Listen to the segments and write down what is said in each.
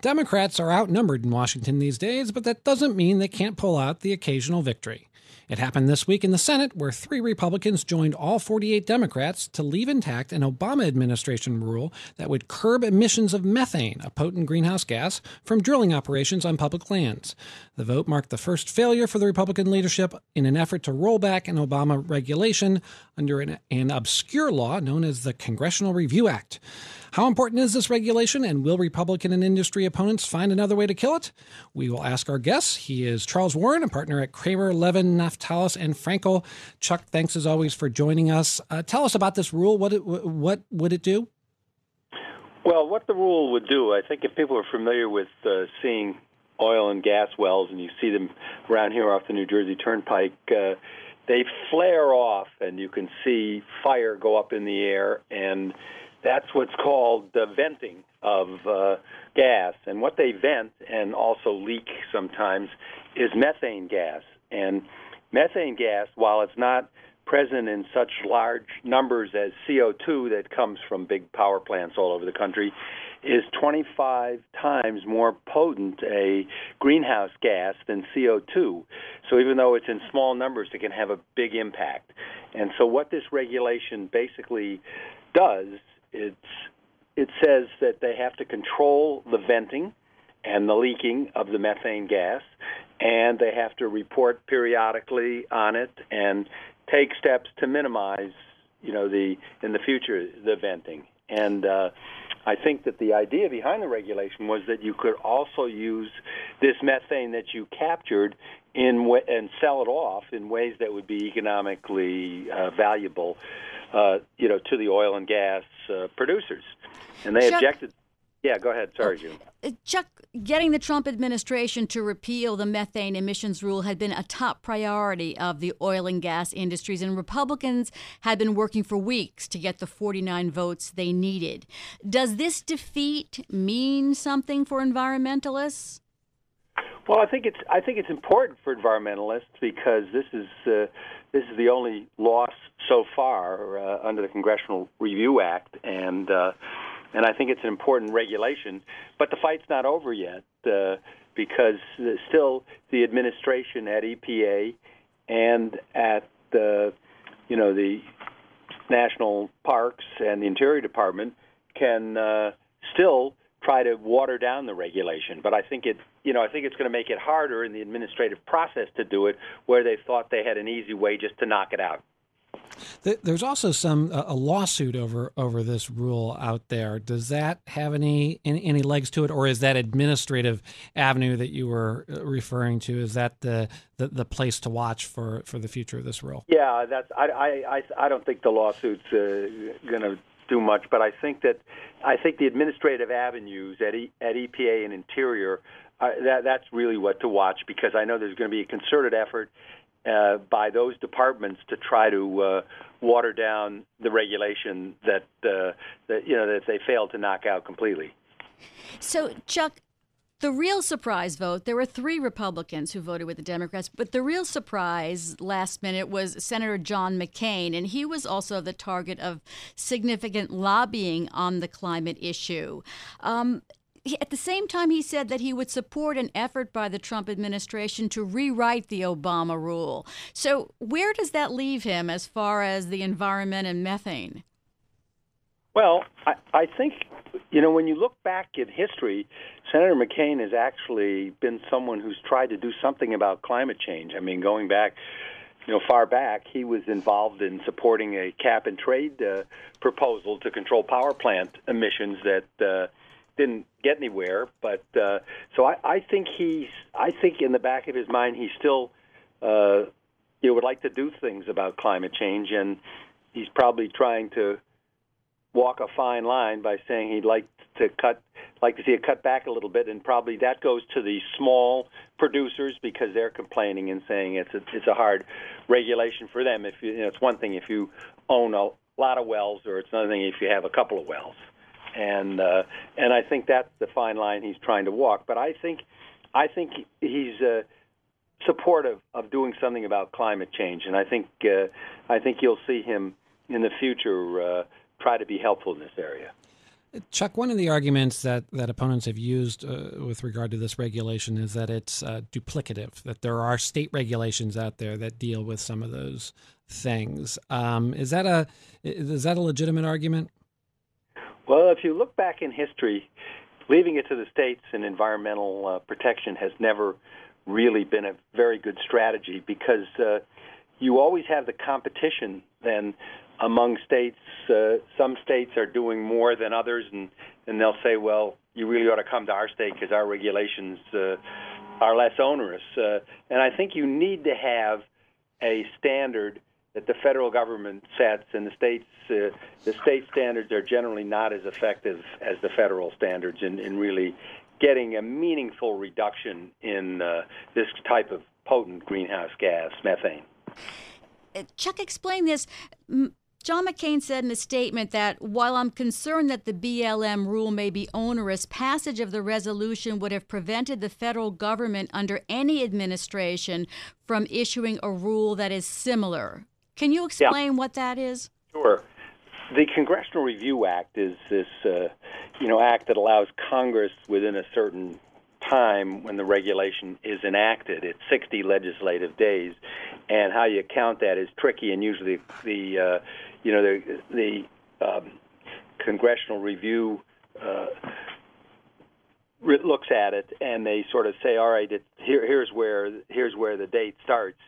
Democrats are outnumbered in Washington these days, but that doesn't mean they can't pull out the occasional victory. It happened this week in the Senate, where three Republicans joined all 48 Democrats to leave intact an Obama administration rule that would curb emissions of methane, a potent greenhouse gas, from drilling operations on public lands. The vote marked the first failure for the Republican leadership in an effort to roll back an Obama regulation under an, an obscure law known as the Congressional Review Act. How important is this regulation, and will Republican and industry opponents find another way to kill it? We will ask our guests. He is Charles Warren, a partner at Kramer, Levin, Naftalis, and Frankel. Chuck, thanks as always for joining us. Uh, tell us about this rule. What it, what would it do? Well, what the rule would do, I think if people are familiar with uh, seeing oil and gas wells, and you see them around here off the New Jersey Turnpike, uh, they flare off, and you can see fire go up in the air, and that's what's called the venting of uh, gas. And what they vent and also leak sometimes is methane gas. And methane gas, while it's not present in such large numbers as CO2 that comes from big power plants all over the country, is 25 times more potent a greenhouse gas than CO2. So even though it's in small numbers, it can have a big impact. And so what this regulation basically does it's it says that they have to control the venting and the leaking of the methane gas, and they have to report periodically on it and take steps to minimize, you know, the in the future the venting. And uh, I think that the idea behind the regulation was that you could also use this methane that you captured in and sell it off in ways that would be economically uh, valuable uh, you know, to the oil and gas uh, producers, and they Chuck, objected. Yeah, go ahead. Sorry, June. Uh, Chuck, getting the Trump administration to repeal the methane emissions rule had been a top priority of the oil and gas industries, and Republicans had been working for weeks to get the 49 votes they needed. Does this defeat mean something for environmentalists? Well, I think it's I think it's important for environmentalists because this is uh, this is the only loss so far uh, under the Congressional Review Act, and uh, and I think it's an important regulation. But the fight's not over yet uh, because still the administration at EPA and at the you know the national parks and the Interior Department can uh, still try to water down the regulation. But I think it, you know, I think it's going to make it harder in the administrative process to do it, where they thought they had an easy way just to knock it out. There's also some a lawsuit over over this rule out there. Does that have any, any, any legs to it, or is that administrative avenue that you were uh, referring to? Is that the the, the place to watch for, for the future of this rule? Yeah, that's I I I don't think the lawsuit's uh, going to do much, but I think that I think the administrative avenues at e, at EPA and Interior uh, that that's really what to watch because I know there's going to be a concerted effort uh, by those departments to try to uh, water down the regulation that uh, that you know that they failed to knock out completely. So, Chuck, the real surprise vote, there were three Republicans who voted with the Democrats, but the real surprise last minute was Senator John McCain, and he was also the target of significant lobbying on the climate issue. Um, at the same time, he said that he would support an effort by the Trump administration to rewrite the Obama rule. So, where does that leave him as far as the environment and methane? Well, I, I think you know, when you look back in history, Senator McCain has actually been someone who's tried to do something about climate change. I mean, going back, you know, far back, he was involved in supporting a cap and trade uh, proposal to control power plant emissions that uh, didn't get anywhere. But uh, so I, I think he's, I think in the back of his mind, he still, uh, you know, would like to do things about climate change, and he's probably trying to walk a fine line by saying he'd like to cut like to see it cut back a little bit and probably that goes to the small producers because they're complaining and saying it's a, it's a hard regulation for them if you, you know it's one thing if you own a lot of wells or it's another thing if you have a couple of wells and uh, and I think that's the fine line he's trying to walk but I think I think he's uh, supportive of doing something about climate change and I think uh, I think you'll see him in the future uh, try to be helpful in this area. Chuck, one of the arguments that, that opponents have used uh, with regard to this regulation is that it's uh, duplicative, that there are state regulations out there that deal with some of those things. Um, is that a is that a legitimate argument? Well, if you look back in history, leaving it to the states in environmental uh, protection has never really been a very good strategy because uh, you always have the competition then among states. Uh, some states are doing more than others, and, and they'll say, well, you really ought to come to our state because our regulations uh, are less onerous. Uh, and I think you need to have a standard that the federal government sets, and the states uh, the state standards are generally not as effective as the federal standards in, in really getting a meaningful reduction in uh, this type of potent greenhouse gas, methane. Uh, Chuck, explain this. John McCain said in a statement that while I'm concerned that the BLM rule may be onerous, passage of the resolution would have prevented the federal government under any administration from issuing a rule that is similar. Can you explain yeah. what that is? Sure. The Congressional Review Act is this, uh, you know, act that allows Congress within a certain time when the regulation is enacted. It's 60 legislative days, and how you count that is tricky. And usually, the uh, you know the the um, Congressional Review. Uh, looks at it and they sort of say, "All right, it, here, here's where here's where the date starts."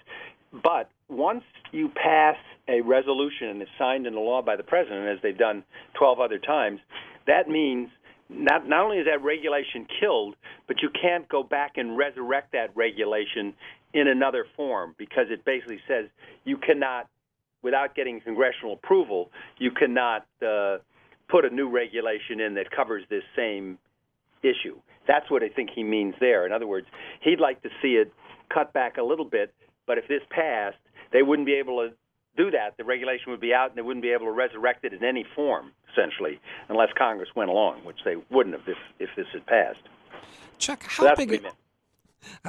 But once you pass a resolution and it's signed into law by the president, as they've done 12 other times, that means not not only is that regulation killed, but you can't go back and resurrect that regulation in another form because it basically says you cannot, without getting congressional approval, you cannot uh, put a new regulation in that covers this same issue. That's what I think he means there. In other words, he'd like to see it cut back a little bit but if this passed, they wouldn't be able to do that. The regulation would be out, and they wouldn't be able to resurrect it in any form, essentially, unless Congress went along, which they wouldn't have if, if this had passed. Chuck, how so big?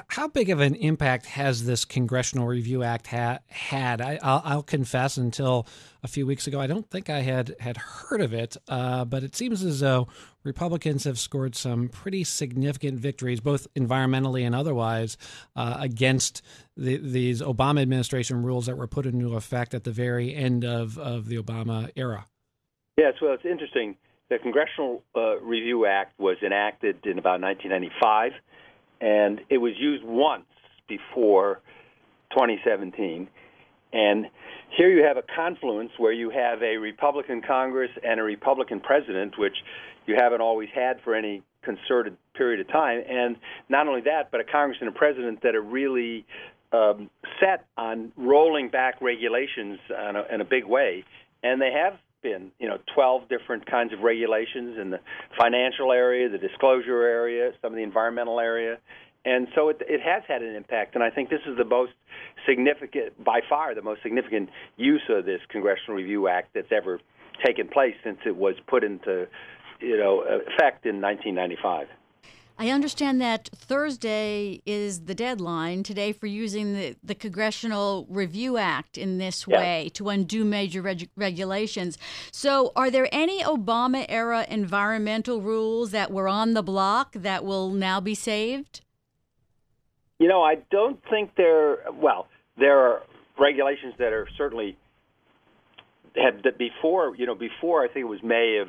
How big of an impact has this Congressional Review Act ha- had? I, will confess, until a few weeks ago, I don't think I had had heard of it. Uh, but it seems as though Republicans have scored some pretty significant victories, both environmentally and otherwise, uh, against the, these Obama administration rules that were put into effect at the very end of, of the Obama era. Yes, well, it's interesting. The Congressional uh, Review Act was enacted in about 1995 and it was used once before 2017. And here you have a confluence where you have a Republican Congress and a Republican president, which you haven't always had for any concerted period of time. And not only that, but a Congress and a president that are really um, set on rolling back regulations in a, in a big way. And they have been, you know, 12 different kinds of regulations in the financial area, the disclosure area, some of the environmental area. And so it, it has had an impact, and I think this is the most significant, by far, the most significant use of this Congressional Review Act that's ever taken place since it was put into, you know, effect in 1995. I understand that Thursday is the deadline today for using the, the Congressional Review Act in this way to undo major reg- regulations. So, are there any Obama era environmental rules that were on the block that will now be saved? You know, I don't think there. Well, there are regulations that are certainly had that before. You know, before I think it was May of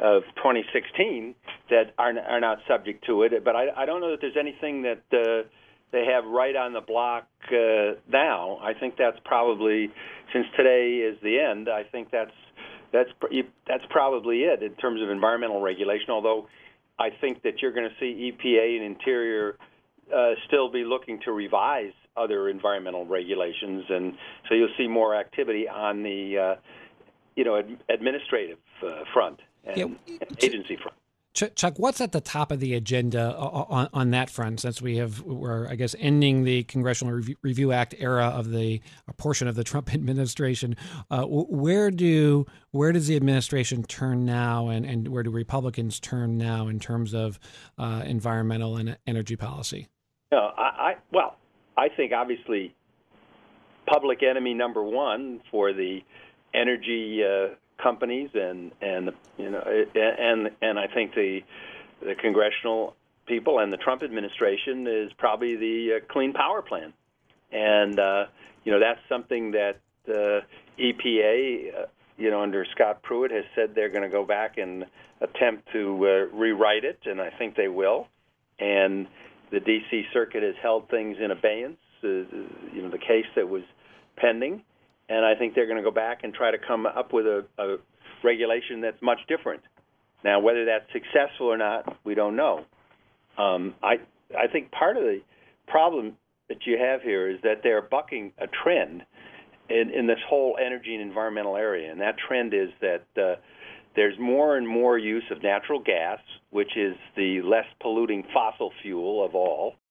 of 2016 that are are not subject to it. But I, I don't know that there's anything that uh, they have right on the block uh, now. I think that's probably since today is the end. I think that's that's that's probably it in terms of environmental regulation. Although I think that you're going to see EPA and Interior uh, still be looking to revise other environmental regulations, and so you'll see more activity on the uh, you know ad- administrative uh, front yeah. agency front. Chuck, what's at the top of the agenda on, on that front? Since we have, we're I guess ending the Congressional Review, Review Act era of the portion of the Trump administration. Uh, where do where does the administration turn now, and, and where do Republicans turn now in terms of uh, environmental and energy policy? No, I, I well, I think obviously public enemy number one for the energy uh, companies and and you know and and I think the the congressional people and the Trump administration is probably the uh, clean power plan, and uh, you know that's something that uh, EPA, uh, you know, under Scott Pruitt has said they're going to go back and attempt to uh, rewrite it, and I think they will. And the D.C. Circuit has held things in abeyance, uh, you know, the case that was pending, and I think they're going to go back and try to come up with a, a regulation that's much different. Now, whether that's successful or not, we don't know. Um, I I think part of the problem that you have here is that they're bucking a trend in, in this whole energy and environmental area, and that trend is that uh, there's more and more use of natural gas, which is the less polluting fossil fuel of all,